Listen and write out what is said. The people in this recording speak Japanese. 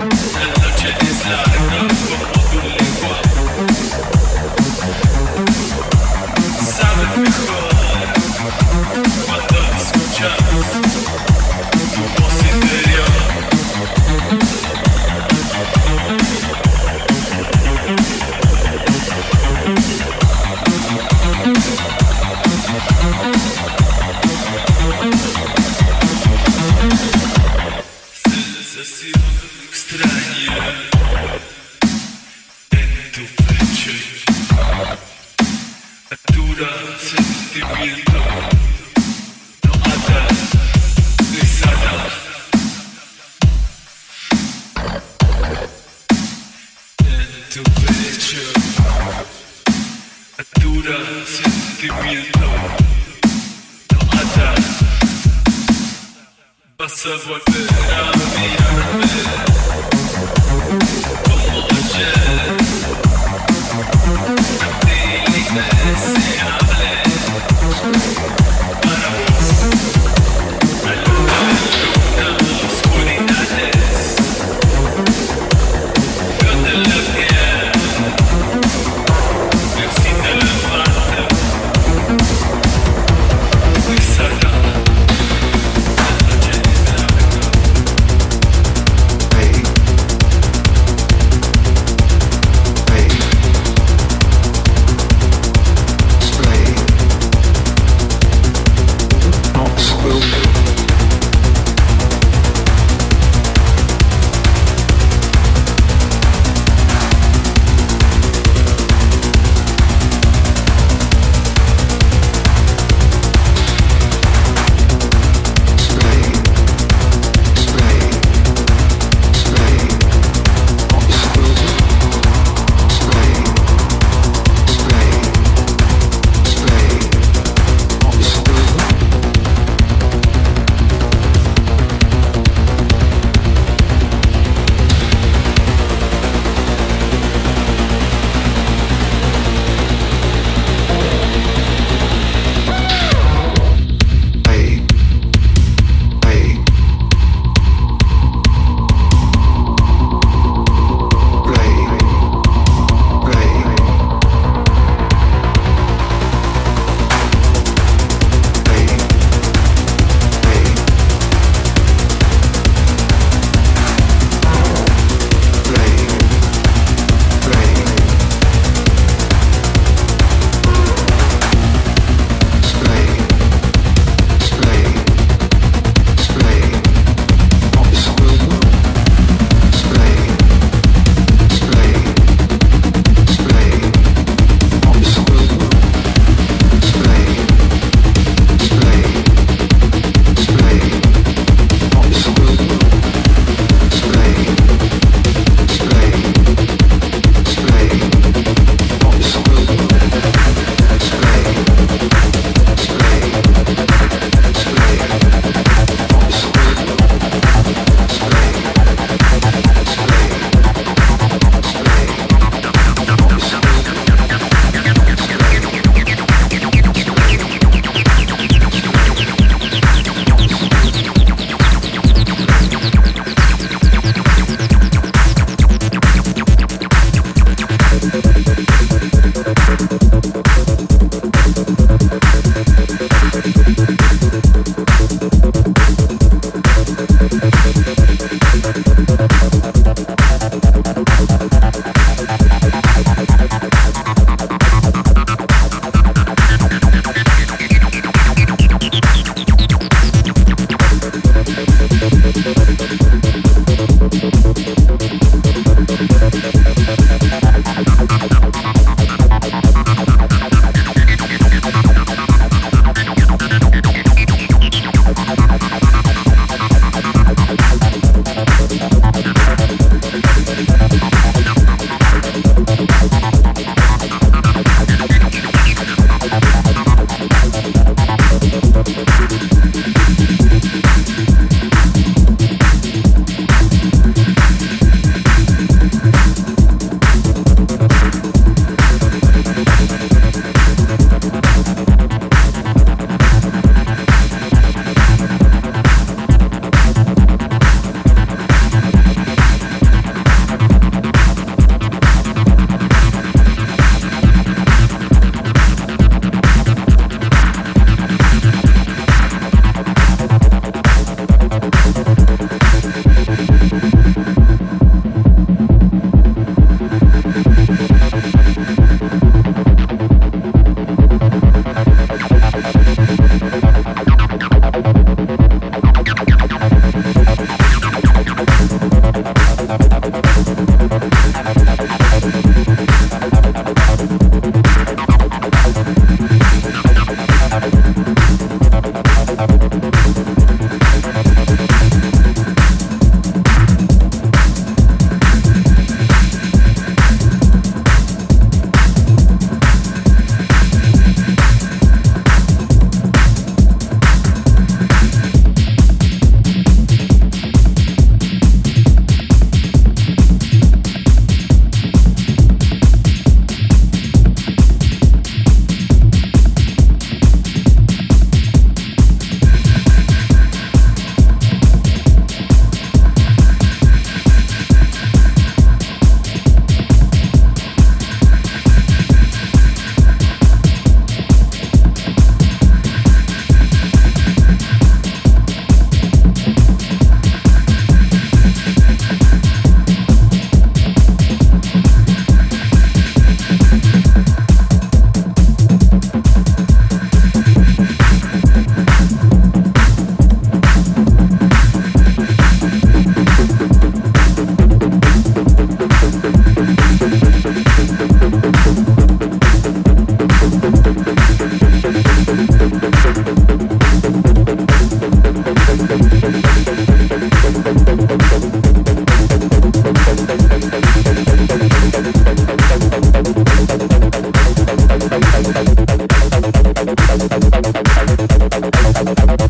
Look future this not. なるほど。